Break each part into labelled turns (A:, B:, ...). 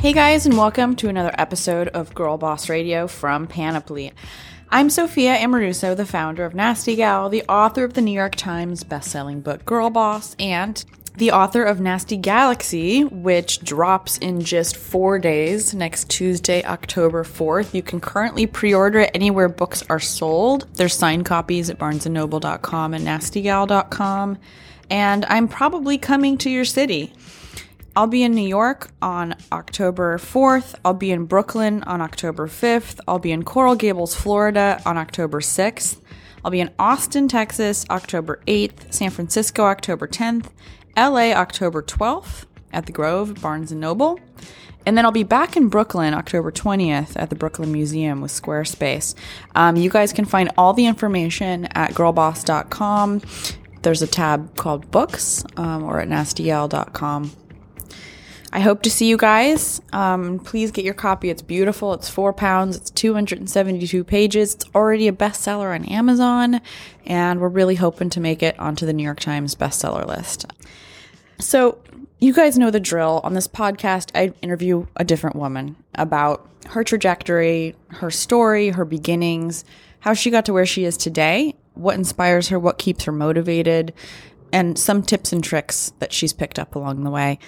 A: Hey guys, and welcome to another episode of Girl Boss Radio from Panoply. I'm Sophia Amoruso, the founder of Nasty Gal, the author of the New York Times bestselling book Girl Boss, and the author of Nasty Galaxy, which drops in just four days next Tuesday, October 4th. You can currently pre order it anywhere books are sold. There's signed copies at barnesandnoble.com and nastygal.com. And I'm probably coming to your city. I'll be in New York on October 4th. I'll be in Brooklyn on October 5th. I'll be in Coral Gables, Florida on October 6th. I'll be in Austin, Texas, October 8th, San Francisco, October 10th, LA, October 12th at the Grove, Barnes and Noble. And then I'll be back in Brooklyn October 20th at the Brooklyn Museum with Squarespace. Um, you guys can find all the information at girlboss.com. There's a tab called books um, or at nastygal.com. I hope to see you guys. Um, please get your copy. It's beautiful. It's four pounds. It's 272 pages. It's already a bestseller on Amazon, and we're really hoping to make it onto the New York Times bestseller list. So, you guys know the drill. On this podcast, I interview a different woman about her trajectory, her story, her beginnings, how she got to where she is today, what inspires her, what keeps her motivated, and some tips and tricks that she's picked up along the way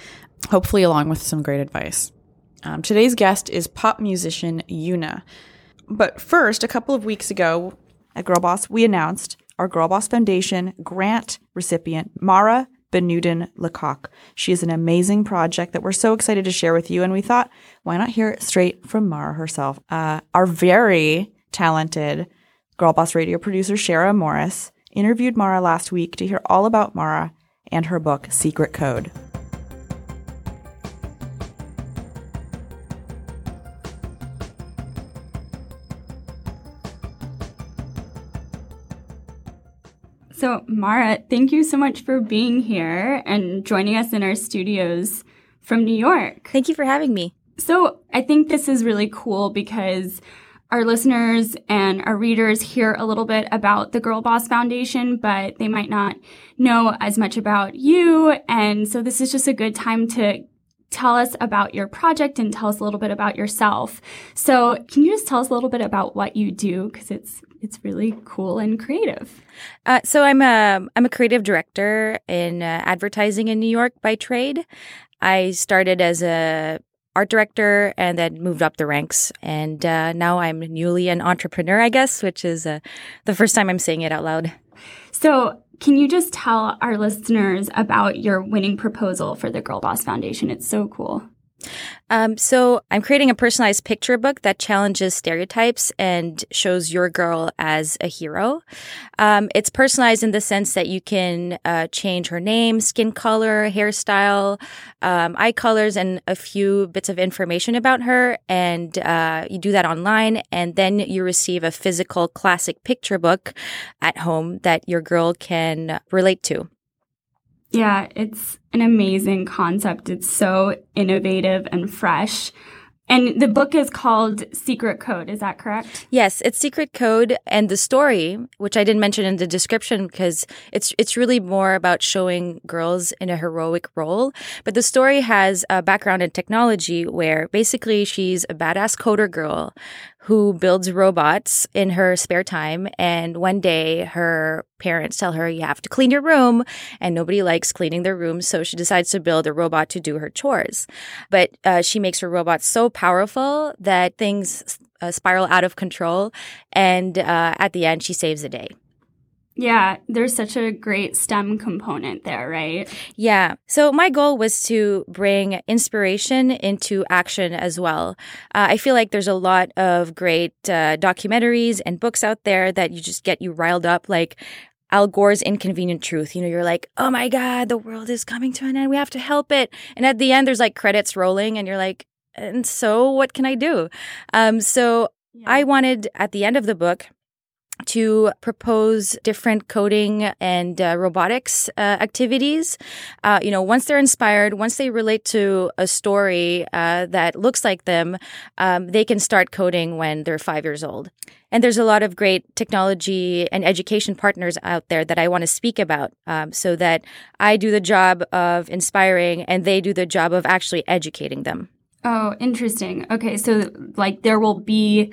A: hopefully, along with some great advice. Um, today's guest is pop musician Yuna. But first, a couple of weeks ago at Girl Boss, we announced our Girl Boss Foundation grant recipient, Mara Benuden Lecoq. She is an amazing project that we're so excited to share with you, and we thought, why not hear it straight from Mara herself? Uh, our very talented Girl Boss radio producer, Shara Morris, interviewed Mara last week to hear all about Mara and her book, Secret Code.
B: So, Mara, thank you so much for being here and joining us in our studios from New York.
C: Thank you for having me.
B: So, I think this is really cool because our listeners and our readers hear a little bit about the Girl Boss Foundation, but they might not know as much about you. And so, this is just a good time to tell us about your project and tell us a little bit about yourself. So, can you just tell us a little bit about what you do? Because it's it's really cool and creative.
C: Uh, so I'm a I'm a creative director in uh, advertising in New York by trade. I started as a art director and then moved up the ranks, and uh, now I'm newly an entrepreneur, I guess, which is uh, the first time I'm saying it out loud.
B: So. Can you just tell our listeners about your winning proposal for the Girl Boss Foundation? It's so cool.
C: Um, so I'm creating a personalized picture book that challenges stereotypes and shows your girl as a hero. Um, it's personalized in the sense that you can uh, change her name, skin color, hairstyle, um, eye colors, and a few bits of information about her. And uh, you do that online, and then you receive a physical classic picture book at home that your girl can relate to.
B: Yeah, it's an amazing concept. It's so innovative and fresh. And the book is called Secret Code, is that correct?
C: Yes, it's Secret Code and the story, which I didn't mention in the description because it's it's really more about showing girls in a heroic role. But the story has a background in technology where basically she's a badass coder girl who builds robots in her spare time. And one day her parents tell her, you have to clean your room. And nobody likes cleaning their room. So she decides to build a robot to do her chores. But uh, she makes her robot so powerful that things uh, spiral out of control. And uh, at the end, she saves the day.
B: Yeah, there's such a great STEM component there, right?
C: Yeah. So my goal was to bring inspiration into action as well. Uh, I feel like there's a lot of great uh, documentaries and books out there that you just get you riled up, like Al Gore's Inconvenient Truth. You know, you're like, oh my God, the world is coming to an end. We have to help it. And at the end, there's like credits rolling, and you're like, and so what can I do? Um, so yeah. I wanted at the end of the book to propose different coding and uh, robotics uh, activities. Uh, you know, once they're inspired, once they relate to a story uh, that looks like them, um, they can start coding when they're five years old. And there's a lot of great technology and education partners out there that I want to speak about um, so that I do the job of inspiring and they do the job of actually educating them.
B: Oh, interesting. Okay. So, like, there will be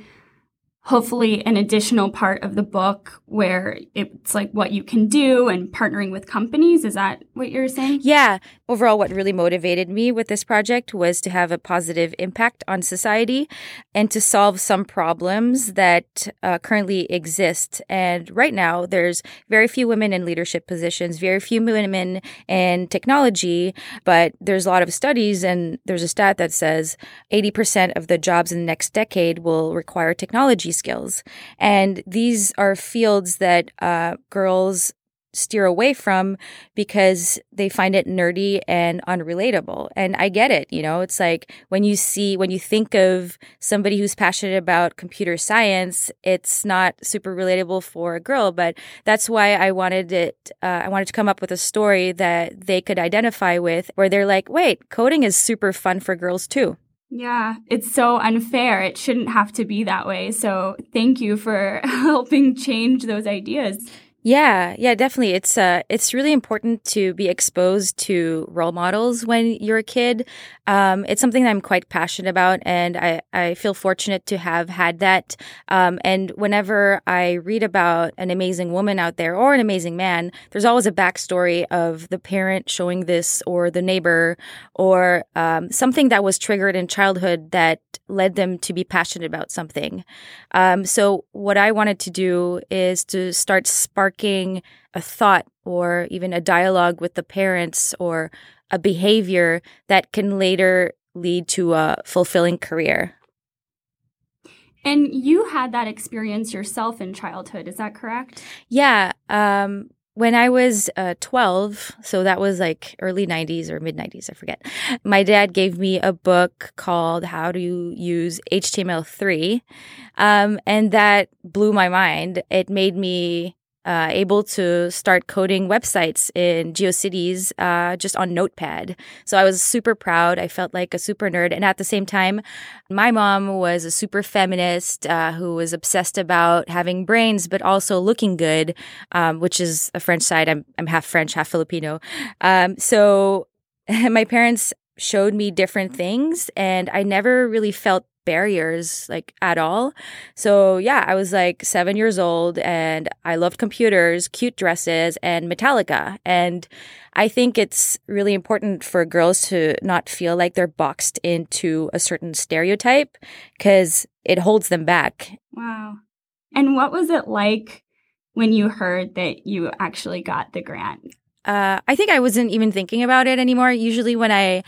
B: hopefully an additional part of the book where it's like what you can do and partnering with companies. Is that what you're saying?
C: Yeah. Overall, what really motivated me with this project was to have a positive impact on society and to solve some problems that uh, currently exist. And right now, there's very few women in leadership positions, very few women in technology, but there's a lot of studies and there's a stat that says 80% of the jobs in the next decade will require technology skills. And these are fields that uh, girls steer away from because they find it nerdy and unrelatable. And I get it, you know, it's like when you see, when you think of somebody who's passionate about computer science, it's not super relatable for a girl. But that's why I wanted it, uh, I wanted to come up with a story that they could identify with where they're like, wait, coding is super fun for girls too.
B: Yeah, it's so unfair. It shouldn't have to be that way. So thank you for helping change those ideas.
C: Yeah, yeah, definitely. It's uh it's really important to be exposed to role models when you're a kid. Um, it's something that I'm quite passionate about, and I, I feel fortunate to have had that. Um, and whenever I read about an amazing woman out there or an amazing man, there's always a backstory of the parent showing this, or the neighbor, or um, something that was triggered in childhood that led them to be passionate about something. Um, so what I wanted to do is to start sparking a thought or even a dialogue with the parents or a behavior that can later lead to a fulfilling career.
B: And you had that experience yourself in childhood, is that correct?
C: Yeah. Um, when I was uh, 12, so that was like early 90s or mid 90s, I forget, my dad gave me a book called How to Use HTML3. Um, and that blew my mind. It made me uh, able to start coding websites in GeoCities uh, just on Notepad. So I was super proud. I felt like a super nerd. And at the same time, my mom was a super feminist uh, who was obsessed about having brains, but also looking good, um, which is a French side. I'm, I'm half French, half Filipino. Um, so my parents showed me different things and I never really felt barriers like at all. So yeah, I was like seven years old and I loved computers, cute dresses, and Metallica. And I think it's really important for girls to not feel like they're boxed into a certain stereotype because it holds them back.
B: Wow. And what was it like when you heard that you actually got the grant?
C: Uh, I think I wasn't even thinking about it anymore. Usually, when I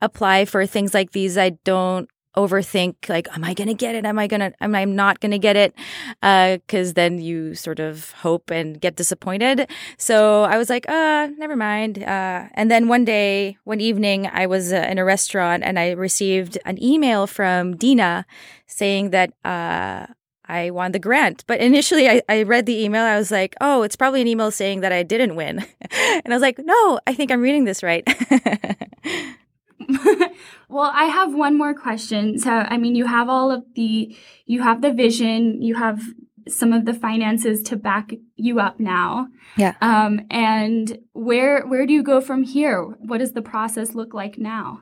C: apply for things like these, I don't overthink like am i going to get it am i going to am i not going to get it Uh, because uh, then you sort of hope and get disappointed so i was like uh never mind uh, and then one day one evening i was uh, in a restaurant and i received an email from dina saying that uh, I won the grant. But initially, I, I read the email. I was like, oh, it's probably an email saying that I didn't win. and I was like, no, I think I'm reading this right.
B: well, I have one more question. So, I mean, you have all of the, you have the vision, you have some of the finances to back you up now.
C: Yeah.
B: Um, and where where do you go from here? What does the process look like now?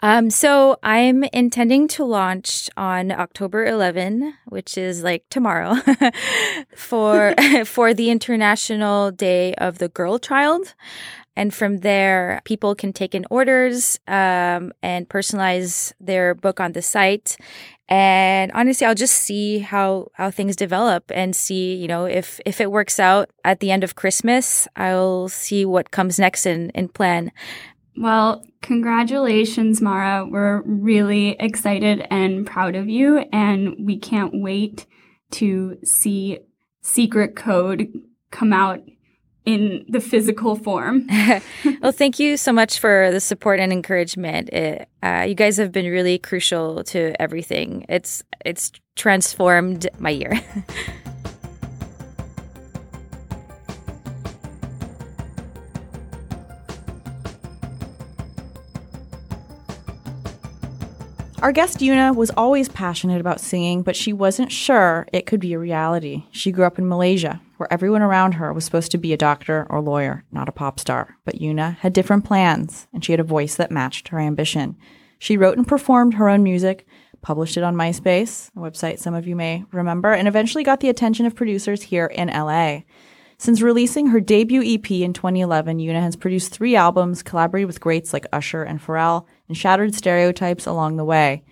C: Um, so I'm intending to launch on October 11, which is like tomorrow, for for the International Day of the Girl Child. And from there, people can take in orders um, and personalize their book on the site. And honestly, I'll just see how how things develop and see, you know, if if it works out at the end of Christmas, I'll see what comes next in in plan.
B: Well, congratulations, Mara. We're really excited and proud of you, and we can't wait to see Secret Code come out in the physical form.
C: well, thank you so much for the support and encouragement. It, uh, you guys have been really crucial to everything. It's it's transformed my year.
A: Our guest Yuna was always passionate about singing, but she wasn't sure it could be a reality. She grew up in Malaysia, where everyone around her was supposed to be a doctor or lawyer, not a pop star. But Yuna had different plans, and she had a voice that matched her ambition. She wrote and performed her own music, published it on MySpace, a website some of you may remember, and eventually got the attention of producers here in LA. Since releasing her debut EP in 2011, Yuna has produced three albums, collaborated with greats like Usher and Pharrell, and shattered stereotypes along the way.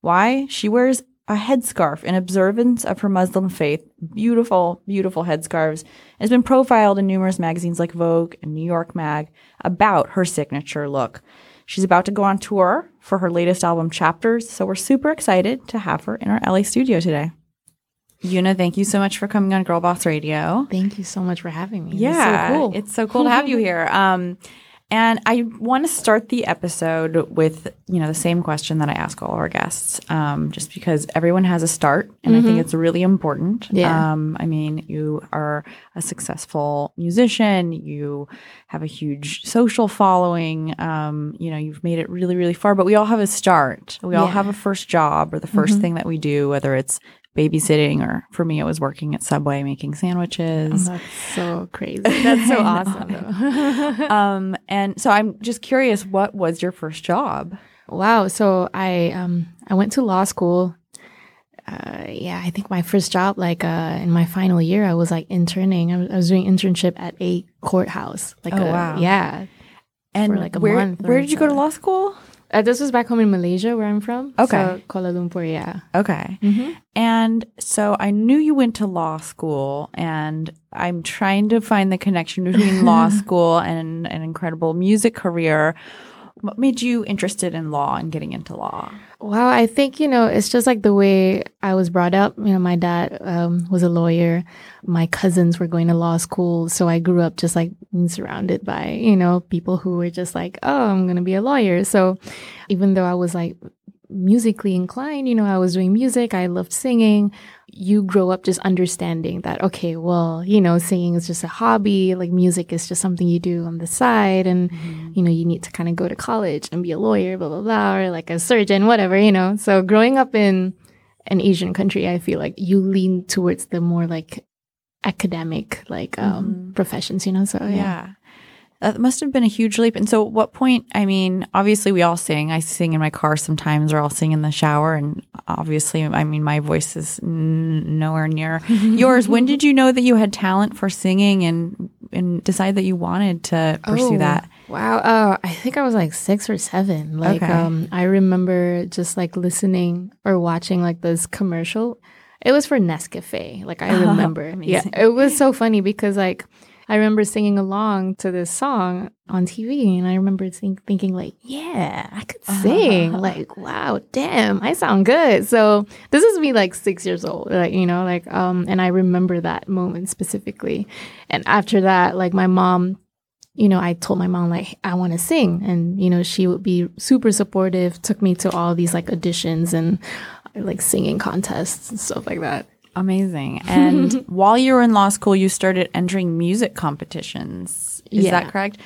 A: Why? She wears a headscarf in observance of her Muslim faith. Beautiful, beautiful headscarves. And has been profiled in numerous magazines like Vogue and New York Mag about her signature look. She's about to go on tour for her latest album, Chapters, so we're super excited to have her in our LA studio today. Yuna, thank you so much for coming on Girl Boss Radio.
D: Thank you so much for having me.
A: Yeah,
D: It's so cool.
A: It's so cool to have you here. Um, and I want to start the episode with you know the same question that I ask all our guests, um, just because everyone has a start, and I think it's really important.
D: Yeah.
A: Um, I mean, you are a successful musician. You have a huge social following. Um, you know, you've made it really, really far. But we all have a start. We all have a first job or the 1st thing that we do, whether it's babysitting or for me, it was working at Subway making sandwiches.
D: That's so crazy. That's so awesome.
A: Um, and so I'm just curious, what was your first job?
D: wow. So I um I went to law school. Uh, yeah, I think my first job, like uh, in my final year, I was like interning. I was, I was doing internship at a courthouse. Like,
A: Oh,
D: a,
A: wow.
D: yeah.
A: And
D: For like a
A: where,
D: month
A: where did you go to law school?
D: Uh, this was back home in Malaysia, where I'm from.
A: Okay.
D: so Kuala Lumpur. Yeah.
A: Okay.
D: Mm-hmm.
A: And so I knew you went to law school, and I'm trying to find the connection between law school and an incredible music career. What made you interested in law and getting into law?
D: Wow, I think, you know, it's just like the way I was brought up. You know, my dad um, was a lawyer. My cousins were going to law school. So I grew up just like surrounded by, you know, people who were just like, oh, I'm to be a lawyer. So even though I was like musically inclined, you know, I was doing music, I loved singing. You grow up just understanding that, okay, well, you know, singing is just a hobby, like music is just something you do on the side. And, you know, you need to kind of go to college and be a lawyer, blah, blah, blah, or like a surgeon, whatever, you know. So growing up in an Asian country, I feel like you lean towards the more like academic, like um, professions, you know. So, yeah.
A: Yeah. That must have been a huge leap. And so, at what point? I mean, obviously, we all sing. I sing in my car sometimes, or I'll sing in the shower. And obviously, I mean, my voice is n- nowhere near yours. When did you know that you had talent for singing and and decide that you wanted to pursue
D: Oh,
A: that?
D: Wow. Uh, I think I was like six or seven. Like,
A: Okay.
D: um, I remember just like listening or watching like this commercial. It was for Nescafe. Like, I remember. yeah. It was so funny because like, I remember singing along to this song on TV, and I remember think, thinking like, "Yeah, I could sing! Like, wow, damn, I sound good." So this is me like six years old, like you know, like um, and I remember that moment specifically. And after that, like my mom you know, I told my mom like I want to sing, and you know, she would be super supportive. Took me to all these like auditions and like singing contests and stuff like that.
A: Amazing. And while you were in law school, you started entering music competitions. Is
D: Yeah.
A: that correct?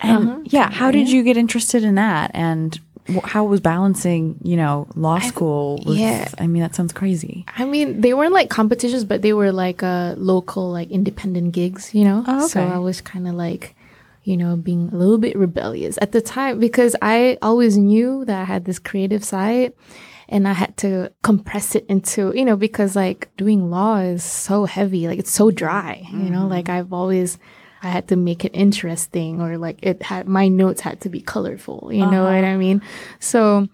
A: And yeah, how did you get interested in that? And how was balancing, you know, law school? With,
D: yeah.
A: I mean, that sounds crazy.
D: I mean, they weren't like competitions, but they were like uh, local, like independent gigs, you know.
A: Oh,
D: So. I was kind of like, you know, being a little bit rebellious at the time because I always knew that I had this creative side. And I had to compress it into, you know, because like doing law is so heavy, like it's so dry, you know, mm-hmm. like I've always, I had to make it interesting or like it had, my notes had to be colorful, you know what uh-huh. I mean? So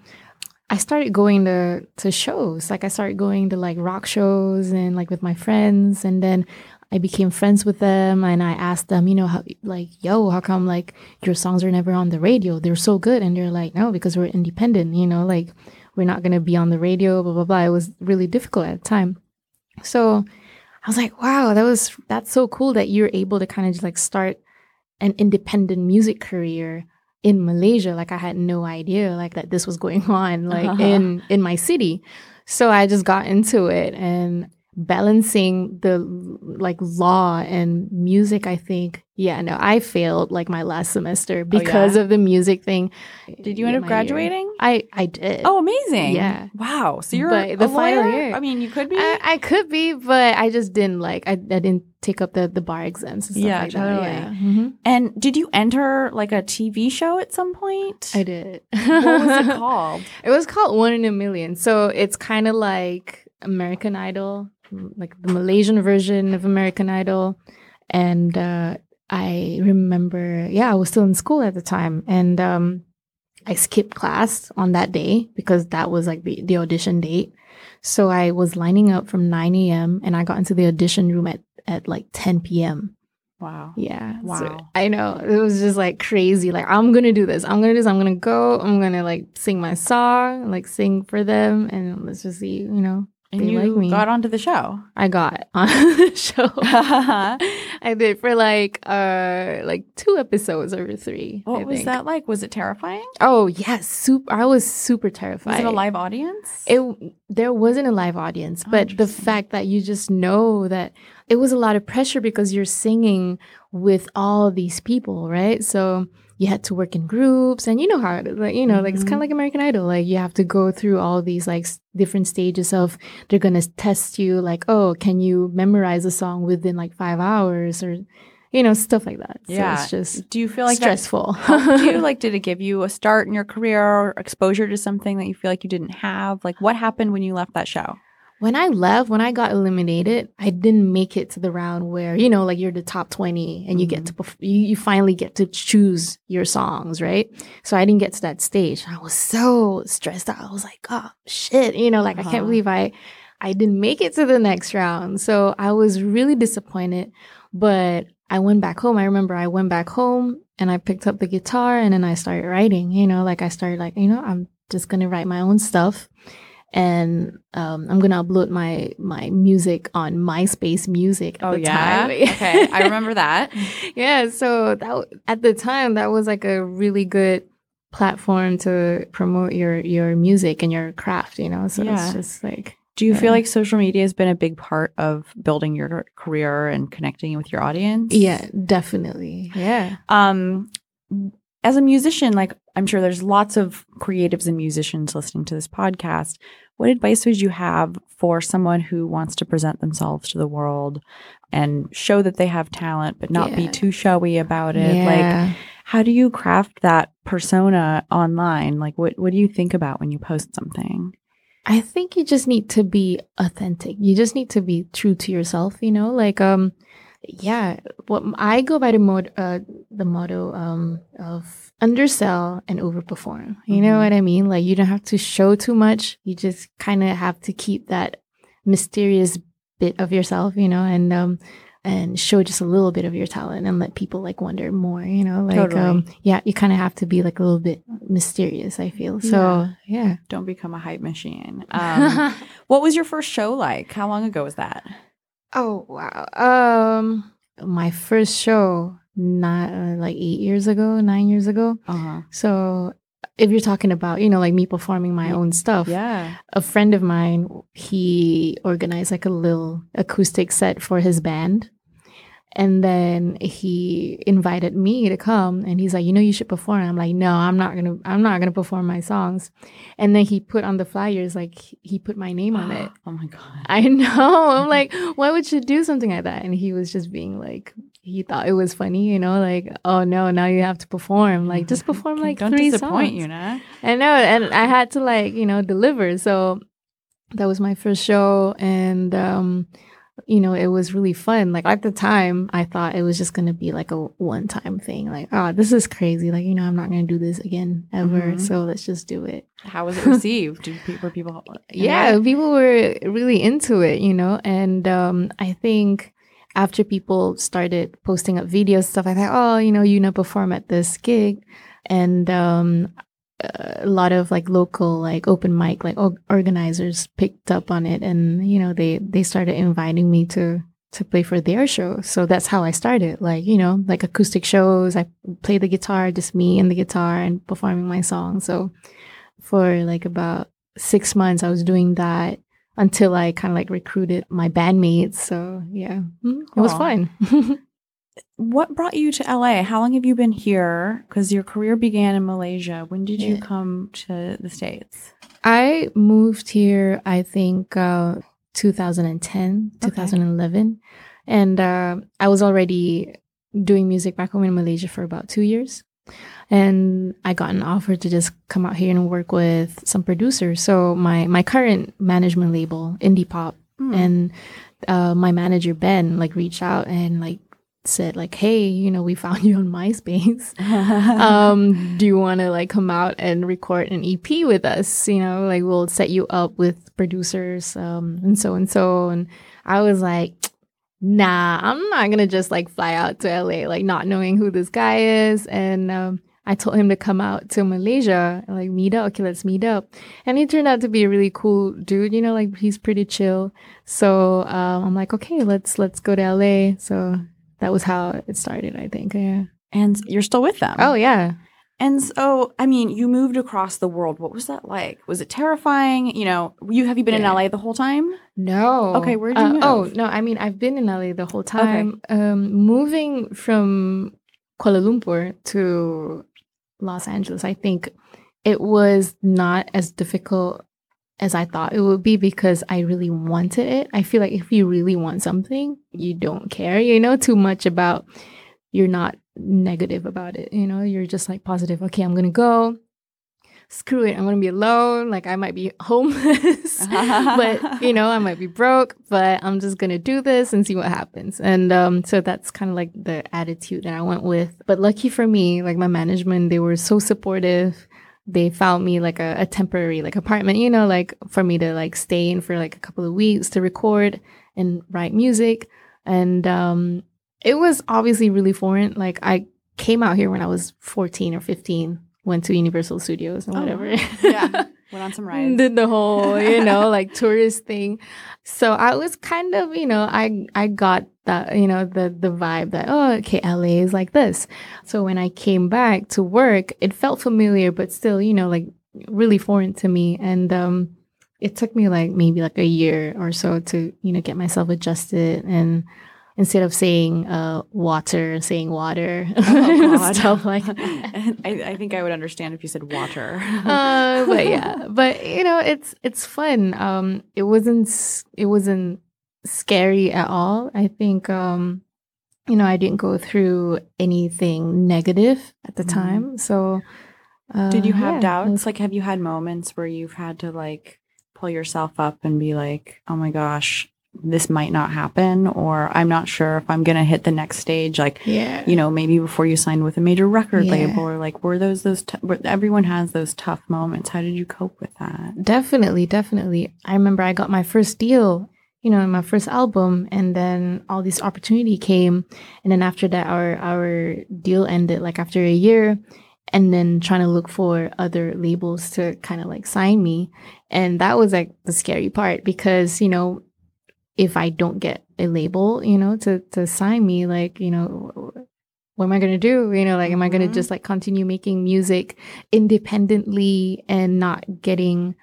D: I started going to to shows. Like I started going to like rock shows and like with my friends and then I became friends with them and I asked them, you know, how like, yo, how come like your songs are never on the radio? They're so good. And they're like, no, because we're independent, you know, like we're not gonna be on the radio, blah blah blah. It was really difficult at the time. So I was like, wow, that was that's so cool that you're able to kind of just like start an independent music career in Malaysia. Like I had no idea like that this was going on like in in my city. So I just got into it and balancing the like law and music, I think, yeah, no, I failed like my last semester because
A: Oh, yeah?
D: of the music thing.
A: Did you end up
D: my year.
A: graduating?
D: I I did.
A: Oh, amazing.
D: Yeah.
A: Wow. So you're
D: But the final year-
A: I mean, you could be.
D: I, I could be, but I just didn't like. I, I didn't take up the the bar exams and stuff
A: Yeah,
D: like
A: totally.
D: that. Yeah, Mhm.
A: and did you enter like a TV show at some point?
D: I did.
A: What was it called?
D: It was called One in a Million. So it's kind of like American Idol, like the Malaysian version of American Idol. And uh, I remember, yeah, I was still in school at the time. And um, I skipped class on that day because that was like the, the audition date. So I was lining up from 9 a.m. and I got into the audition room at, at like 10 p.m.
A: Wow.
D: Yeah. so
A: Wow.
D: I know. It was just like crazy. Like, I'm going to do this. I'm going to do this. I'm going to go. I'm going to like sing my song, like sing for them. And let's just see, you know,
A: And
D: They
A: you
D: like me.
A: got onto the show.
D: I got on the show. I did for like, uh, like two episodes or three.
A: What
D: I
A: was
D: think.
A: that like? Was it terrifying?
D: Oh, yes. Super. I was super terrified.
A: Was it a live audience?
D: it there wasn't a live audience
A: Oh,
D: but the fact that you just know that it was a lot of pressure because you're singing with all these people right so you had to work in groups and you know how it is like you know like it's kind of mm-hmm. like american idol like you have to go through all these like s- different stages of they're gonna test you like oh can you memorize a song within like five hours or you know stuff like that
A: Yeah.
D: so it's just
A: Do you feel like
D: stressful
A: do you? Like, did it give you a start in your career or exposure to something that you feel like you didn't have? Like, what happened when you left that show?
D: When I left, when I got eliminated, I didn't make it to the round where, you know, like you're the top 20 and you get to, you, you finally get to choose your songs, right? So I didn't get to that stage. I was so stressed out. I was like, oh, shit. You know, like I
A: Uh-huh.
D: can't believe I, I didn't make it to the next round. So I was really disappointed, but I went back home. I remember I went back home and I picked up the guitar and then I started writing, you know, like I started like, you know, I'm just going to write my own stuff and um, I'm gonna upload my my music on MySpace Music. At
A: Oh
D: the
A: yeah.
D: time.
A: okay, I remember that.
D: yeah, so that at the time that was like a really good platform to promote your your music and your craft. You know, so
A: Yeah.
D: it's just like
A: Do you feel like social media has been a big part of building your career and connecting with your audience?
D: yeah, definitely, yeah.
A: Um, as a musician, like I'm sure there's lots of creatives and musicians listening to this podcast. What advice would you have for someone who wants to present themselves to the world and show that they have talent, but not be too showy about it? Like, how do you craft that persona online? Like, what what do you think about when you post something?
D: I think you just need to be authentic. You just need to be true to yourself, you know? Like um yeah, what I go by the mode uh the motto um of undersell and overperform. You know
A: Mhm.
D: what I mean? Like you don't have to show too much. You just kind of have to keep that mysterious bit of yourself, you know, and um and show just a little bit of your talent and let people like wonder more, you know? Like
A: Totally.
D: um yeah, you kind of have to be like a little bit mysterious, I feel. So, yeah.
A: Don't become a hype machine. Um, what was your first show like? How long ago was that?
D: Oh wow. Um my first show not uh, like 8 years ago, 9 years ago.
A: Uh huh.
D: So if you're talking about, you know, like me performing my own stuff,
A: Yeah.
D: a friend of mine, he organized like a little acoustic set for his band. And then he invited me to come and he's like, you know, you should perform. I'm like, no, I'm not going to, I'm not going to perform my songs. And then he put on the flyers, like he put my name on it.
A: Oh my god.
D: I know. I'm like, why would you do something like that? And he was just being like, he thought it was funny, you know, like, oh no, now you have to perform. Like, just perform like
A: don't
D: three
A: disappoint
D: songs.
A: you, Nah.
D: I know, and I had to like, you know, deliver. So that was my first show, and um, you know, it was really fun. Like at the time, I thought it was just gonna be like a one-time thing. Like, oh, this is crazy. Like, you know, I'm not gonna do this again ever.
A: Mhm.
D: So let's just do it.
A: How was it received? Did pe- were people?
D: yeah people were really into it you know and um i think after people started posting up videos stuff i thought oh you know you know perform at this gig and um a lot of like local like open mic like organizers picked up on it and you know they they started inviting me to to play for their show so that's how i started like you know like acoustic shows i play the guitar just me and the guitar and performing my song so for like about six months i was doing that until I kind of like recruited my bandmates. So yeah, mm, it was
A: Cool.
D: fun.
A: What brought you to LA? How long have you been here? Because your career began in Malaysia. When did you come to the States?
D: I moved here, I think, uh, 2010,
A: Okay.
D: 2011. And uh, I was already doing music back home in Malaysia for about two years. And I got an offer to just come out here and work with some producers. So my, my current management label, Indie Pop,
A: Hmm.
D: and uh, my manager, Ben, like reached out and like said like, hey, you know, we found you on MySpace um do you want to like come out and record an ep with us you know like we'll set you up with producers um and so and so and i was like nah i'm not gonna just like fly out to la like not knowing who this guy is and um I told him to come out to Malaysia, like meet up. Okay, let's meet up. And he turned out to be a really cool dude. You know, like he's pretty chill. So um, I'm like, okay, let's let's go to LA. So that was how it started. I think. Yeah.
A: and you're still with them.
D: Oh yeah.
A: And so, I mean, you moved across the world. What was that like? Was it terrifying? You know, you have you been
D: Yeah.
A: in LA the whole time?
D: No.
A: Okay, where'd you
D: Uh, Oh no, I mean I've been in LA the whole time. Um, moving from Kuala Lumpur to Los Angeles, I think it was not as difficult as I thought it would be because I really wanted it. I feel like if you really want something, you don't care, you know, too much about. You're not negative about it, you know. You're just like positive. Okay, I'm gonna go. Screw it. I'm gonna be alone. Like I might be homeless, but you know, I might be broke, but I'm just gonna do this and see what happens. And um, so that's kind of like the attitude that I went with. But lucky for me, like my management, they were so supportive. They found me like a, a temporary like apartment, you know, like for me to like stay in for like a couple of weeks to record and write music. And um, it was obviously really foreign. Like I came out here when I was 14 or 15, went to Universal Studios and
A: Oh,
D: whatever.
A: yeah. Went on some rides.
D: did the whole you know like tourist thing. So i was kind of you know i i got that you know the the vibe that oh okay la is like this. So when i came back to work it felt familiar but still you know like really foreign to me. And um it took me like maybe like a year or so to you know get myself adjusted and instead of saying uh water saying water
A: Oh,
D: stuff like
A: I, I think I would understand if you said water.
D: uh, but yeah, but you know, it's it's fun. Um, it wasn't it wasn't scary at all. I think um, you know, I didn't go through anything negative at the
A: Mhm.
D: time. So, uh,
A: Did you have
D: yeah,
A: doubts?
D: was-
A: Like, have you had moments where you've had to like pull yourself up and be like, "Oh my gosh, this might not happen," or "I'm not sure if I'm going to hit the next stage." Like,
D: yeah,
A: you know, maybe before you signed with a major record
D: Yeah.
A: label, or like, were those those? T- were- everyone has those tough moments. How did you cope with that?
D: Definitely, definitely. I remember I got my first deal, you know, my first album, and then all this opportunity came, and then after that, our our deal ended. Like after a year, and then trying to look for other labels to kind of like sign me, and that was like the scary part because you know, if I don't get a label, you know, to to sign me, like you know. What am I gonna do? You know, like, am I gonna
A: Mhm.
D: just like continue making music independently and not getting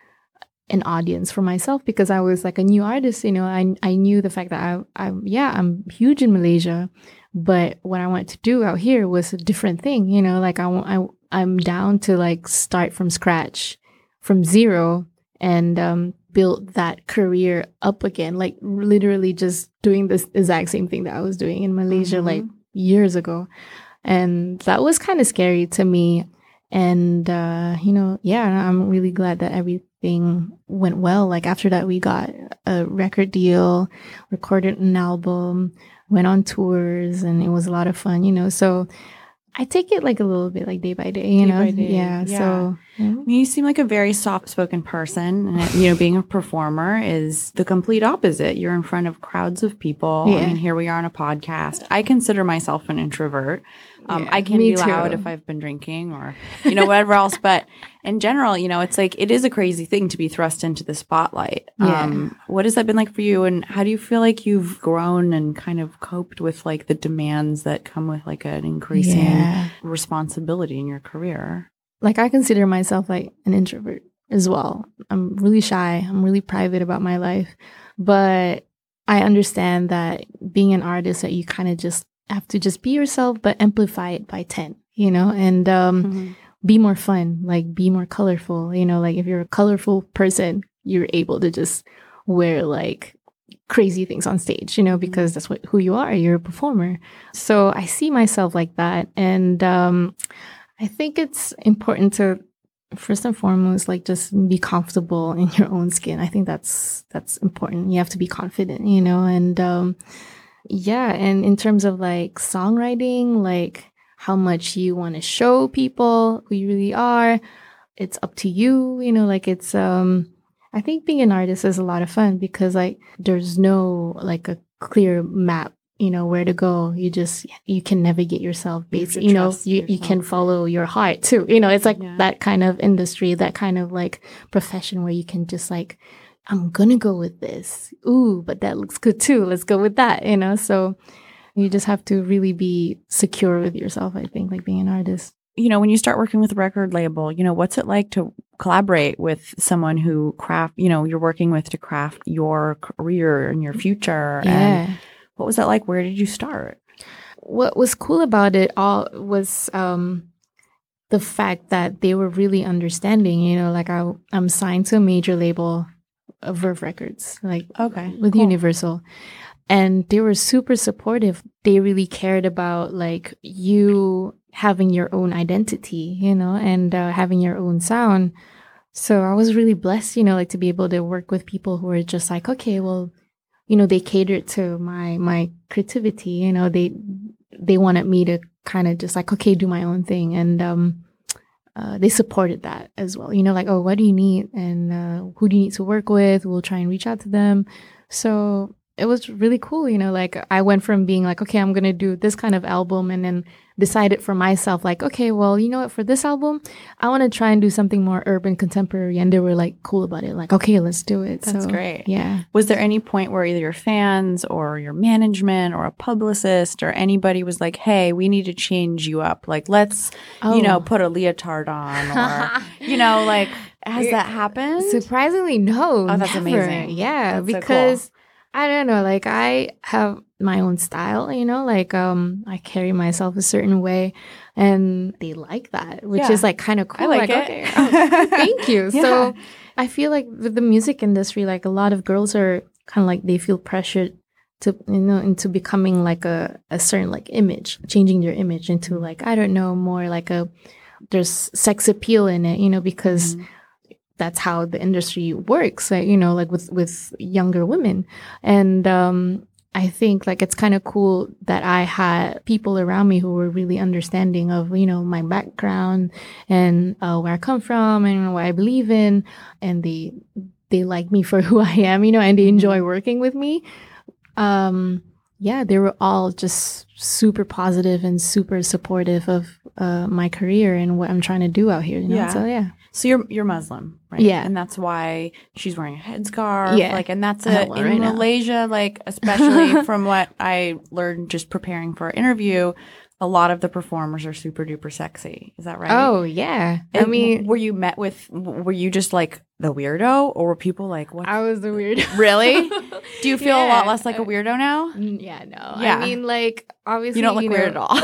D: an audience for myself because I was like a new artist. You know, I I knew the fact that I I yeah I'm huge in Malaysia, but what I wanted to do out here was a different thing. You know, like I I I'm down to like start from scratch, from zero, and um, build that career up again. Like literally just doing this exact same thing that I was doing in Malaysia
A: Mhm.
D: like years ago, and that was kind of scary to me. And uh, you know, yeah, I'm really glad that everything went well. Like after that, we got a record deal, recorded an album, went on tours, and it was a lot of fun. You know, so I take it like a little bit like day by day. You
A: Day
D: know,
A: by day,
D: yeah.
A: yeah.
D: So yeah.
A: Mean, you seem like a very soft-spoken person, and you know, being a performer is the complete opposite. You're in front of crowds of people. I mean, here we are on a podcast. I consider myself an introvert. Um,
D: Yeah,
A: I can be loud
D: too.
A: if I've been drinking or you know whatever else, but in general, you know, it's like it is a crazy thing to be thrust into the spotlight.
D: Yeah.
A: Um, what has that been like for you, and how do you feel like you've grown and kind of coped with like the demands that come with like an increasing
D: Yeah.
A: responsibility in your career?
D: Like I consider myself like an introvert. as well. I'm really shy. I'm really private about my life, but I understand that being an artist that you kind of just have to just be yourself, but amplify it by 10, you know, and um,
A: Mm-hmm.
D: be more fun, like be more colorful, you know, like if you're a colorful person, you're able to just wear like crazy things on stage, you know, because that's what who you are. You're a performer. So I see myself like that. And um, I think it's important to first and foremost like just be comfortable in your own skin i think that's that's important you have to be confident you know and um yeah and in terms of like songwriting like how much you want to show people who you really are it's up to you you know like it's um i think being an artist is a lot of fun because like there's no like a clear map you know where to go you just you can navigate yourself
A: You
D: based
A: to
D: you know you, you can follow your heart too you know it's like
A: Yeah.
D: that kind of industry that kind of like profession where you can just like i'm gonna go with this ooh but that looks good too let's go with that you know so you just have to really be secure with yourself i think like being an artist
A: you know, when you start working with a record label, you know, what's it like to collaborate with someone who craft, you know, you're working with to craft your career and your future? And
D: yeah
A: what was that like? Where did you start?
D: what was cool about it all was um the fact that they were really understanding you know like I, i'm signed to a major label of verve records like
A: Okay.
D: with
A: cool.
D: Universal. And they were super supportive. They really cared about like you having your own identity, you know, and uh, having your own sound. So I was really blessed, you know, like to be able to work with people who are just like, okay, well, you know, they catered to my my creativity, you know, they they wanted me to kind of just like, okay, do my own thing. And um uh, they supported that as well. You know, like, oh, what do you need? And uh, who do you need to work with? We'll try and reach out to them. So it was really cool. You know, like I went from being like, okay, I'm going to do this kind of album and then decided for myself, like, okay, well, you know what, for this album, I want to try and do something more urban contemporary. And they were like cool about it. Like, okay, let's do it.
A: That's
D: so,
A: great.
D: Yeah.
A: Was there any point where either your fans or your management or a publicist or anybody was like, hey, we need to change you up? Like, let's, you know,
D: Oh.
A: put a leotard on or, you know, like, has that happened?
D: Surprisingly, no.
A: Oh, that's
D: never.
A: amazing.
D: Yeah,
A: That's so cool.
D: I don't know, like I have my own style, you know, like um I carry myself a certain way and they like that, which
A: Yeah.
D: is like kind of cool.
A: I like it.
D: okay, oh, thank you.
A: Yeah.
D: So I feel like with the music industry, like a lot of girls are kind of like they feel pressured to you know into becoming like a, a certain like image, changing their image into like I don't know more like a there's sex appeal in it, you know, because
A: Mhm.
D: That's how the industry works like you know like with with younger women. And um i think like it's kind of cool that i had people around me who were really understanding of you know my background and uh, where i come from and what i believe in. And they they like me for who i am you know and they enjoy working with me. Um yeah they were all just super positive and super supportive of uh, my career and what i'm trying to do out here you know?
A: Yeah.
D: so yeah
A: So you're you're Muslim, right?
D: Yeah.
A: and that's why she's wearing a headscarf.
D: Yeah.
A: like, and that's a, in
D: right now.
A: Malaysia, like especially from what I learned just preparing for our interview, a lot of the performers are super duper sexy. Is that right?
D: Oh yeah. I mean,
A: were you met with? Were you just like the weirdo, or were people like, "What?
D: I was the weird.
A: really? Do you feel a lot less like a weirdo now?
D: Yeah, no.
A: Yeah.
D: I mean, like obviously
A: You don't look
D: know,
A: weird at all."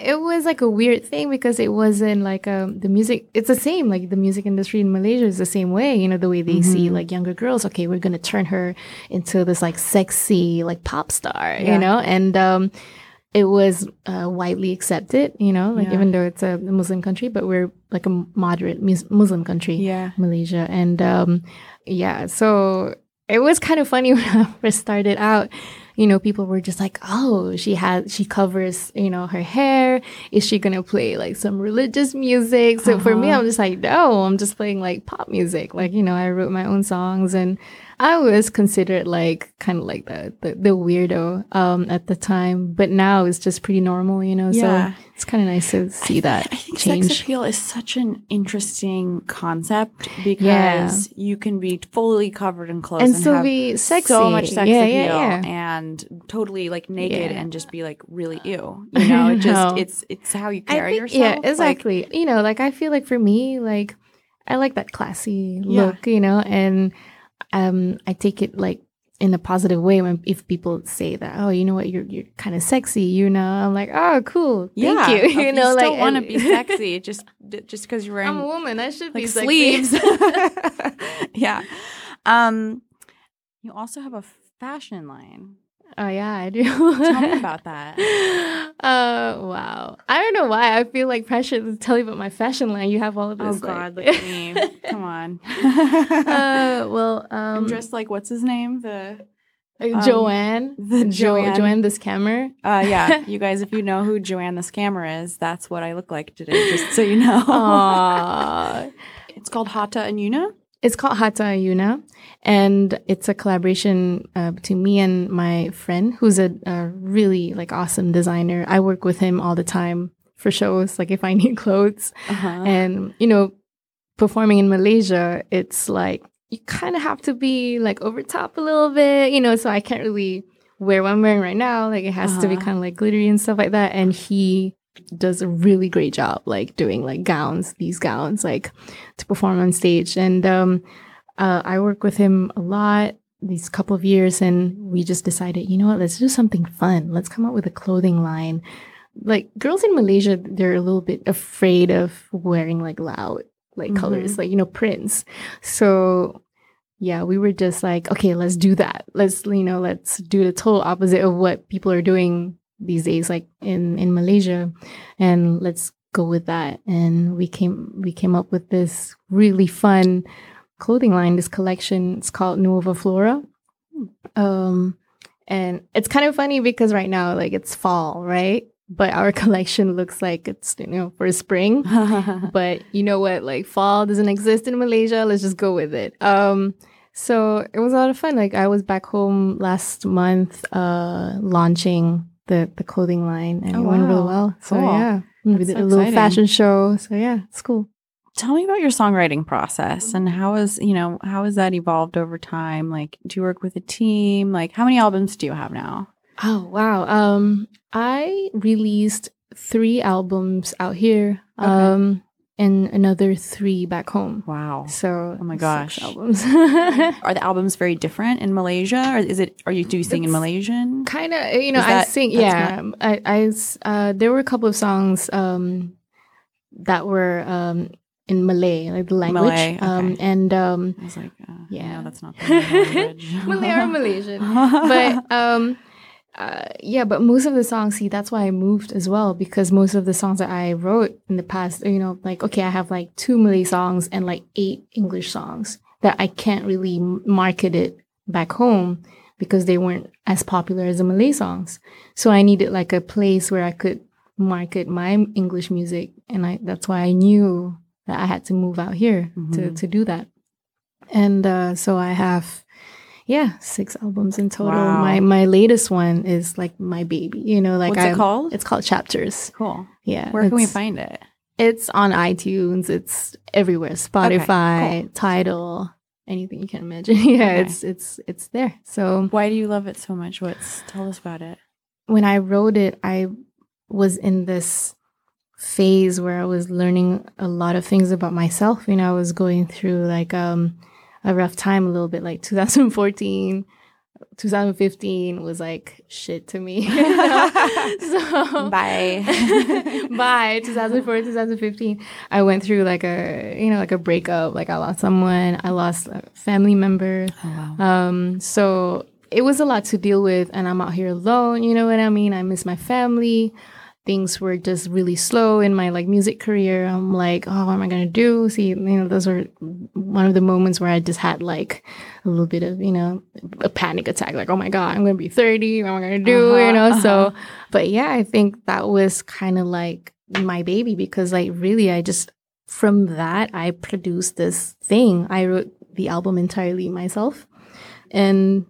D: it was like a weird thing because it wasn't like um the music. It's the same. Like the music industry in Malaysia is the same way. You know the way they see
A: Mhm.
D: like younger girls. Okay, we're gonna turn her into this like sexy like pop star.
A: Yeah.
D: You know, and um. It was uh, widely accepted, you know, like
A: Yeah.
D: even though it's a Muslim country, but we're like a moderate Muslim country.
A: yeah.
D: Malaysia. And um, yeah, so it was kind of funny when I first started out. You know, people were just like, "Oh, she has she covers you know her hair. Is she gonna play like some religious music?" So for me,
A: Uh-huh.
D: I'm just like, "No, I'm just playing like pop music. Like you know, I wrote my own songs, and I was considered like kind of like the, the the weirdo um at the time. But now it's just pretty normal, you know.
A: Yeah.
D: So it's kind of nice to see that
A: I think
D: change.
A: sex appeal is such an interesting concept because you can be fully covered in clothes
D: And
A: and,
D: still
A: have
D: be sexy.
A: so much sex
D: Yeah,
A: appeal
D: yeah, yeah.
A: and totally like naked
D: Yeah.
A: and just be like really ew. You know, it just
D: No.
A: it's it's how you
D: I
A: carry
D: think-
A: yourself.
D: Yeah,
A: Like,
D: exactly. you know, like I feel like for me, like I like that classy
A: Yeah.
D: look, you know, and um, I take it like in a positive way when if people say that, oh, you know what, you're you're kind of sexy, you know, I'm like, oh, cool, thank you, you know,
A: still
D: like
A: want to be sexy just just because you're wearing
D: I'm a woman, I should
A: like
D: be sexy.
A: sleeves. yeah. Um, you also have a fashion line.
D: Oh yeah, I do.
A: Tell me about that.
D: Uh, wow. I don't know why I feel like pressure to tell you about my fashion line. You have all of this.
A: Oh
D: like-
A: God, look at me! Come on.
D: uh, well, um,
A: I'm dressed like what's his name? The
D: uh,
A: um,
D: Joanne,
A: the
D: jo-
A: Joanne.
D: Joanne, the scammer.
A: uh, yeah, you guys, if you know who Joanne the scammer is, that's what I look like today. Just so you know.
D: Aww.
A: It's called Hata and Yuna.
D: It's called Hatta Yuna, and it's a collaboration uh, between me and my friend, who's a, a really like awesome designer. I work with him all the time for shows, like if I need clothes.
A: Uh-huh.
D: And, you know, performing in Malaysia, it's like you kind of have to be like over top a little bit, you know, so I can't really wear what I'm wearing right now. Like it has to be
A: Uh-huh.
D: kind of like glittery and stuff like that. And he does a really great job, like doing like gowns, these gowns, like to perform on stage. And um, uh, I work with him a lot these couple of years, and we just decided, you know what, let's do something fun. Let's come up with a clothing line like girls in Malaysia, they're a little bit afraid of wearing like loud like
A: Mhm.
D: colors, like you know prints. So yeah, we were just like, okay, let's do that. Let's you know, let's do the total opposite of what people are doing these days, like in in Malaysia, and let's go with that. And we came we came up with this really fun clothing line, this collection. It's called Nuova Flora. Um, and it's kind of funny because right now, like it's fall, right? But our collection looks like it's you know for spring. but you know what? Like fall doesn't exist in Malaysia. Let's just go with it. Um, so it was a lot of fun. Like I was back home last month, uh, launching the the clothing line, and
A: Oh,
D: it went really
A: wow.
D: well. So
A: Cool.
D: yeah,
A: That's so
D: a little
A: exciting.
D: fashion show. So yeah, it's cool.
A: Tell me about your songwriting process and how is you know how has that evolved over time? Like, do you work with a team? Like, how many albums do you have now?
D: Oh wow. Um I released 3 albums out here.
A: Okay.
D: Um and another 3 back home.
A: Wow.
D: So
A: Oh my gosh.
D: albums.
A: Are the albums very different in Malaysia, or is it? Are you do you sing in Malaysian?
D: kind of you know
A: Is
D: I
A: that-
D: sing yeah I I s- uh there were a couple of songs um that were um in Malay like the language
A: Malay,
D: um
A: okay.
D: and um
A: I was like, uh,
D: Yeah.
A: no, that's not the language.
D: Malay or Malaysian but um uh, yeah but most of the songs see that's why i moved as well because most of the songs that i wrote in the past you know like okay i have like two malay songs and like eight english songs that i can't really market it back home because they weren't as popular as the malay songs so i needed like a place where i could market my english music and i that's why i knew that i had to move out here to
A: Mhm.
D: to do that and uh, so i have yeah six albums in total
A: Wow.
D: my my latest one is like my baby you know like
A: What's it
D: I'm-
A: called?
D: it's called chapters
A: cool.
D: yeah
A: Where can we find it?
D: it's on itunes it's everywhere spotify tidal anything you can imagine yeah
A: Okay.
D: it's it's it's there so
A: Why do you love it so much? What's tell us about it?
D: when i wrote it i was in this phase where i was learning a lot of things about myself you know i was going through like um a rough time a little bit like 2014 2015 was like shit to me so
A: Bye.
D: bye. 2004 2015 i went through like a you know like a breakup like i lost someone i lost a family member.
A: Oh, wow.
D: um so it was a lot to deal with and i'm out here alone you know what i mean? I miss my family things were just really slow in my like music career. I'm like oh what am i gonna do? See you know those were one of the moments where i just had like a little bit of you know a panic attack like oh my god i'm gonna be 30 what am i gonna do?
A: Uh-huh,
D: you know so
A: uh-huh.
D: but yeah i think that was kind of like my baby because like really i just from that i produced this thing. I wrote the album entirely myself. And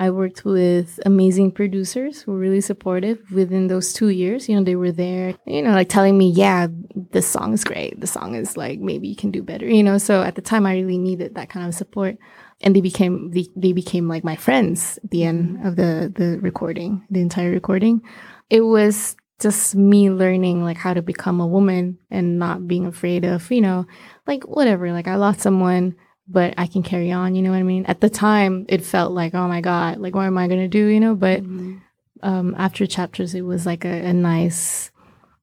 D: I worked with amazing producers who were really supportive within those two years. You know, they were there, you know, like telling me, yeah, this song is great. The song is like, maybe you can do better, you know? So at the time I really needed that kind of support. And they became, they, they became like my friends at the end mm-hmm. of the, the recording, the entire recording. It was just me learning like how to become a woman and not being afraid of, you know, like whatever. Like I lost someone, but I can carry on, you know what I mean? At the time it felt like, oh my God, like what am I gonna do, you know? But
A: Mm-hmm.
D: um after chapters it was like a, a nice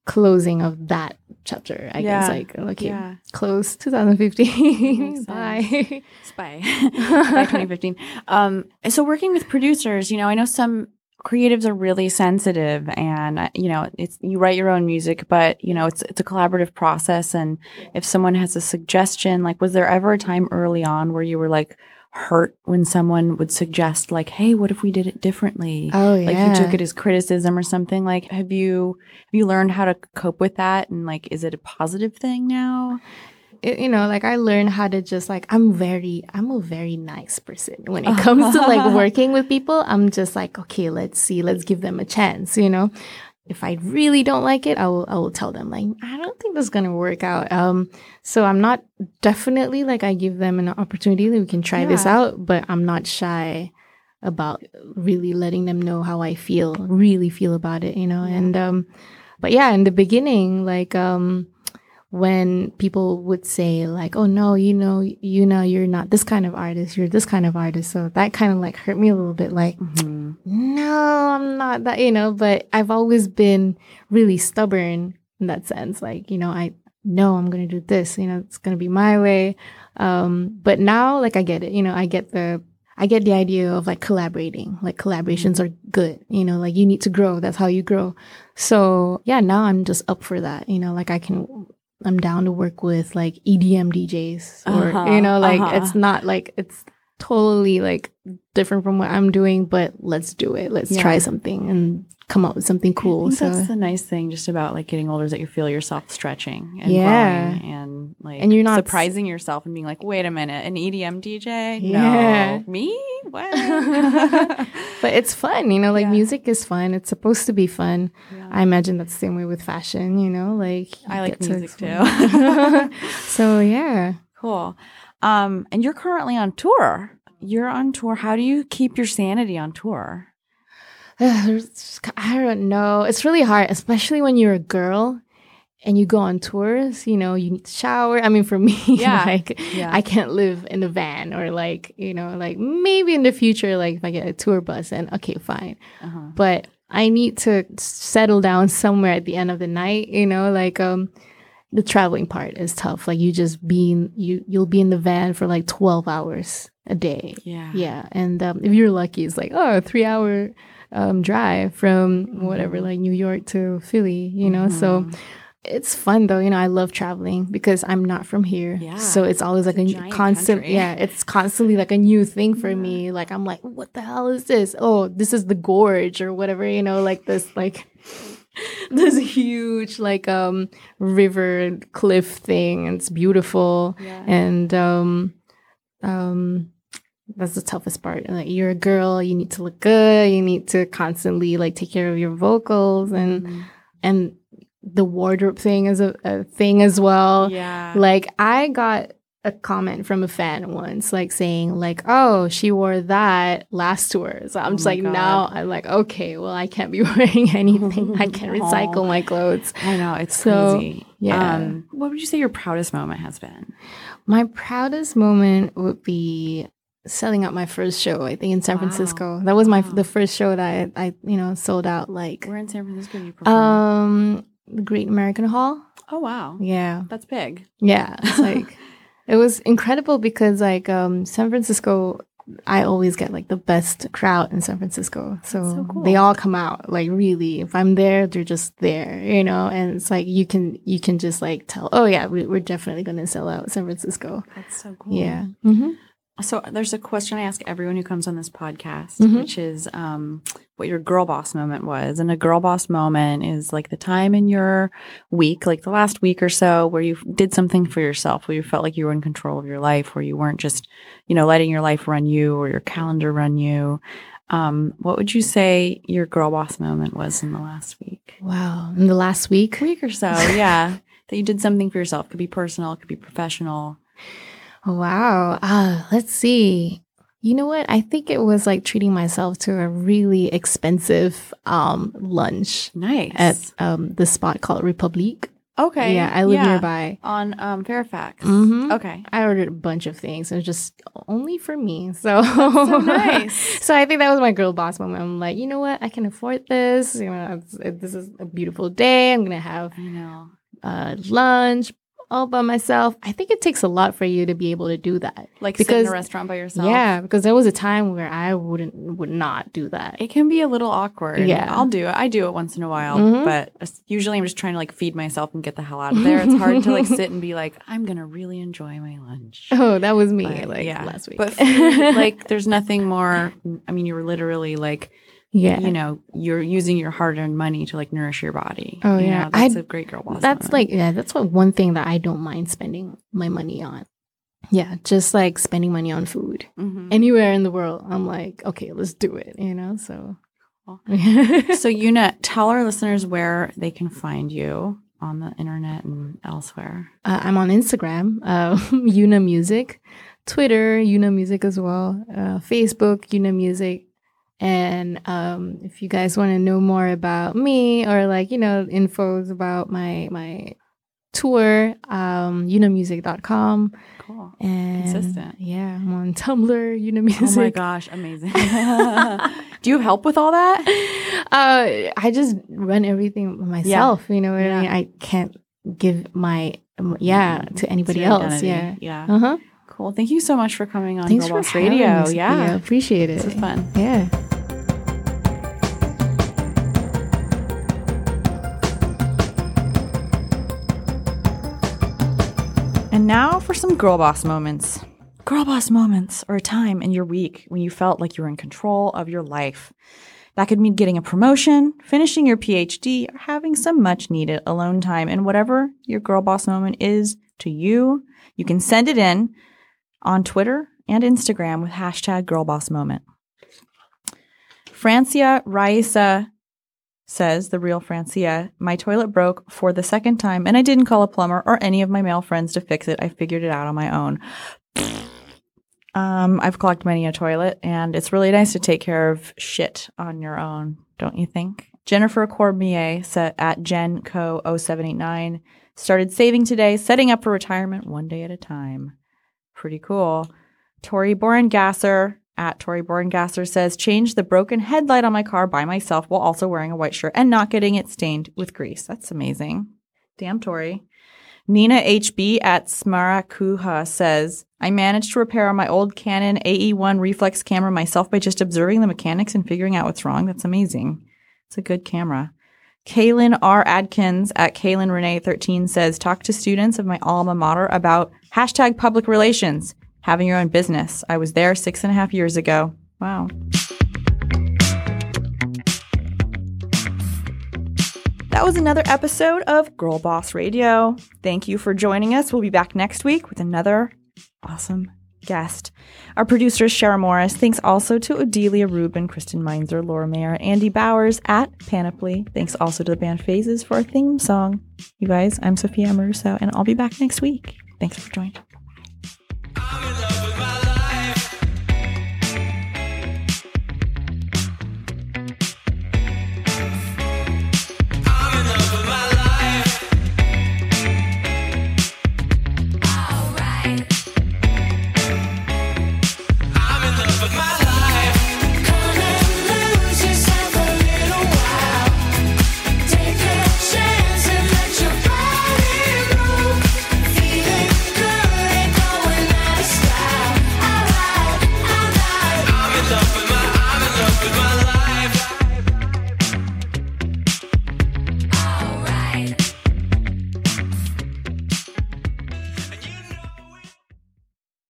D: closing of that chapter. I guess like okay,
A: Yeah.
D: close 2015.
A: Makes
D: Bye.
A: Spy by 2015. Um, so working with producers, you know, I know some creatives are really sensitive, and uh, you know, it's you write your own music, but you know, it's it's a collaborative process. And if someone has a suggestion, like, was there ever a time early on where you were like hurt when someone would suggest, like, "Hey, what if we did it differently?"
D: Oh yeah.
A: Like you took it as criticism or something. Like, have you have you learned how to cope with that? And like, is it a positive thing now?
D: It, you know, like I learned how to just like I'm very I'm a very nice person when it comes to like working with people. I'm just like, okay, let's see, let's give them a chance, you know. If I really don't like it, I will I will tell them like I don't think this is gonna work out. Um so I'm not definitely like I give them an opportunity that we can try this out, but I'm not shy about really letting them know how I feel, really feel about it, you know. And um but yeah, in the beginning, like um when people would say like, "Oh no, you know, you know, you're not this kind of artist. You're this kind of artist." So that kind of like hurt me a little bit. Like,
A: Mm-hmm.
D: no, I'm not that, you know. But I've always been really stubborn in that sense. Like, you know, I know I'm gonna do this. You know, it's gonna be my way. Um, but now, like, I get it. You know, I get the I get the idea of like collaborating. Like collaborations are good. You know, like you need to grow. That's how you grow. So yeah, now I'm just up for that. You know, like I can I'm down to work with like EDM DJs or
A: Uh-huh,
D: you know like
A: uh-huh.
D: it's not like it's totally like different from what I'm doing but let's do it. Let's
A: Yeah.
D: try something and come up with something cool. So
A: that's the nice thing just about like getting older is that you feel yourself stretching and
D: Yeah.
A: growing and like
D: And you're not-
A: surprising yourself and being like, wait a minute, an EDM DJ?
D: Yeah.
A: No. Me? What?
D: but it's fun, you know, like
A: Yeah.
D: music is fun. It's supposed to be fun.
A: Yeah.
D: I imagine that's the same way with fashion, you know, like you
A: I like
D: get to
A: music
D: explore. so yeah.
A: cool. Um, and you're currently on tour. You're on tour. How do you keep your sanity on tour?
D: I don't know. It's really hard, especially when you're a girl and you go on tours. You know, you need to shower. I mean, for me,
A: Yeah.
D: like
A: Yeah.
D: I can't live in a van or like you know, like maybe in the future, like if I get a tour bus, and okay, fine.
A: Uh-huh.
D: But I need to settle down somewhere at the end of the night. You know, like um. The traveling part is tough. Like you just being you you'll be in the van for like twelve hours a day.
A: Yeah.
D: Yeah, and um, if you're lucky, it's like oh, a three hour um, drive from whatever, like New York to Philly. You know, so
A: Mhm.
D: it's fun though. You know, I love traveling because I'm not from here.
A: Yeah.
D: so it's always like
A: a
D: a, constant.
A: country.
D: Yeah, it's constantly like a new thing for me. Like I'm like, what the hell is this? Oh, this is the gorge or whatever. You know, like this like. this huge like um river cliff thing it's beautiful
A: Yeah.
D: and um um that's the toughest part like you're a girl you need to look good you need to constantly like take care of your vocals and
A: Mhm.
D: and the wardrobe thing is a, a thing as well
A: yeah.
D: like i got a comment from a fan once like saying like oh she wore that last tour so i'm
A: Oh
D: just like
A: God.
D: now i'm like okay well i can't be wearing anything i can
A: Aw.
D: recycle my clothes
A: I know it's
D: So,
A: crazy.
D: yeah.
A: Um, what would you say your proudest moment has been?
D: My proudest moment would be selling out my first show. I think in San
A: Wow.
D: Francisco. That was my
A: Wow.
D: the first show that I, I you know sold out like
A: we're in San Francisco you perform?
D: um the Great American Hall.
A: oh wow,
D: Yeah,
A: that's big.
D: yeah. It's like it was incredible because like um San Francisco. I always get like the best crowd in San Francisco. So,
A: so cool.
D: they all come out like really. If I'm there, they're just there, you know. And it's like you can you can just like tell. Oh yeah, we, we're definitely gonna sell out San Francisco.
A: That's so cool.
D: Yeah. hmm
A: So there's a question I ask everyone who comes on this podcast,
D: Mhm.
A: which is um, what your girl boss moment was. And a girl boss moment is like the time in your week, like the last week or so, where you did something for yourself, where you felt like you were in control of your life, where you weren't just, you know, letting your life run you or your calendar run you. Um, what would you say your girl boss moment was in the last week?
D: Wow. In the last week,
A: Week or so, yeah. that you did something for yourself. Could be personal, it could be professional.
D: Wow. Ah, let's see. You know what? I think it was like treating myself to a really expensive um, lunch
A: Nice.
D: at um, the spot called Republique.
A: okay.
D: Yeah, I live nearby.
A: on um, Fairfax.
D: Mhm.
A: Okay.
D: I ordered a bunch of things. It was just only for me. So,
A: so nice.
D: so I think that was my girl boss moment. I'm like, you know what? I can afford this. You know, this is a beautiful day. I'm gonna have
A: I know.
D: uh, lunch all by myself. I think it takes a lot for you to be able to do that.
A: Like sit in
D: Because-
A: a restaurant by yourself.
D: Yeah, because there was a time where I wouldn't would not do that.
A: It can be a little awkward.
D: Yeah.
A: I'll do it. I do it once in a while,
D: Mhm.
A: but usually I'm just trying to like feed myself and get the hell out of there. It's hard to like sit and be like, I'm gonna really enjoy my lunch.
D: Oh, that was me
A: But,
D: like
A: yeah.
D: last week.
A: But like, there's nothing more. I mean, you're literally like,
D: yeah,
A: you know, you're using your hard-earned money to like nourish your body.
D: Oh,
A: You
D: yeah.
A: know, that's
D: I-
A: a great girl boss.
D: that's
A: moment.
D: like yeah, that's what one thing that I don't mind spending my money on. Yeah, just like spending money on food
A: Mhm.
D: anywhere in the world. I'm like, okay, let's do it. You know, so. Uh,
A: So, Yuna, tell our listeners where they can find you on the internet and elsewhere.
D: I'm on Instagram, uh, Yuna Music, Twitter, Yuna Music as well, uh, Facebook, Yuna Music. And um, if you guys want to know more about me or like, you know, infos about my my tour, um, yunamusic.com.
A: Cool.
D: And
A: Consistent.
D: Yeah, I'm on Tumblr, Yuna Music.
A: Oh my gosh, amazing. Do you help with all that?
D: Uh, I just run everything myself. You know what
A: Yeah.
D: I mean? I can't give my, um, yeah, to anybody else.
A: identity.
D: Yeah.
A: Yeah.
D: Uh huh.
A: Cool. Thank you so much for coming on
D: Thanks
A: Girl
D: for
A: Radio. Yeah.
D: appreciate it.
A: This is fun.
D: Yeah.
A: Now for some girl boss moments. Girl boss moments are a time in your week when you felt like you were in control of your life. That could mean getting a promotion, finishing your PhD, or having some much needed alone time. And whatever your girl boss moment is to you, you can send it in on Twitter and Instagram with hashtag girl boss moment. Francia Raisa says, the real Francia, my toilet broke for the second time and I didn't call a plumber or any of my male friends to fix it. I figured it out on my own. Um, I've clogged many a toilet and it's really nice to take care of shit on your own, don't you think? Jennifer Cormier at GenCo0789 started saving today, setting up for retirement one day at a time. Pretty cool. Tori Borengasser at Tori Borengasser says, change the broken headlight on my car by myself while also wearing a white shirt and not getting it stained with grease. That's amazing. Damn, Tori. Nina HB at Smarakuha says, I managed to repair my old Canon AE1 reflex camera myself by just observing the mechanics and figuring out what's wrong. That's amazing. It's a good camera. Kaylin R. Adkins at Kaylin Renee 13 says, talk to students of my alma mater about hashtag public relations, having your own business. I was there six and a half years ago. Wow. That was another episode of Girl Boss Radio. Thank you for joining us. We'll be back next week with another awesome guest. Our producer is Shara Morris. Thanks also to Odelia Rubin, Kristen Meinzer, Laura Mayer, Andy Bowers at Panoply. Thanks also to the band Phases for our theme song. You guys, I'm Sophia Amoruso, and I'll be back next week. Thanks for joining. I'm in love.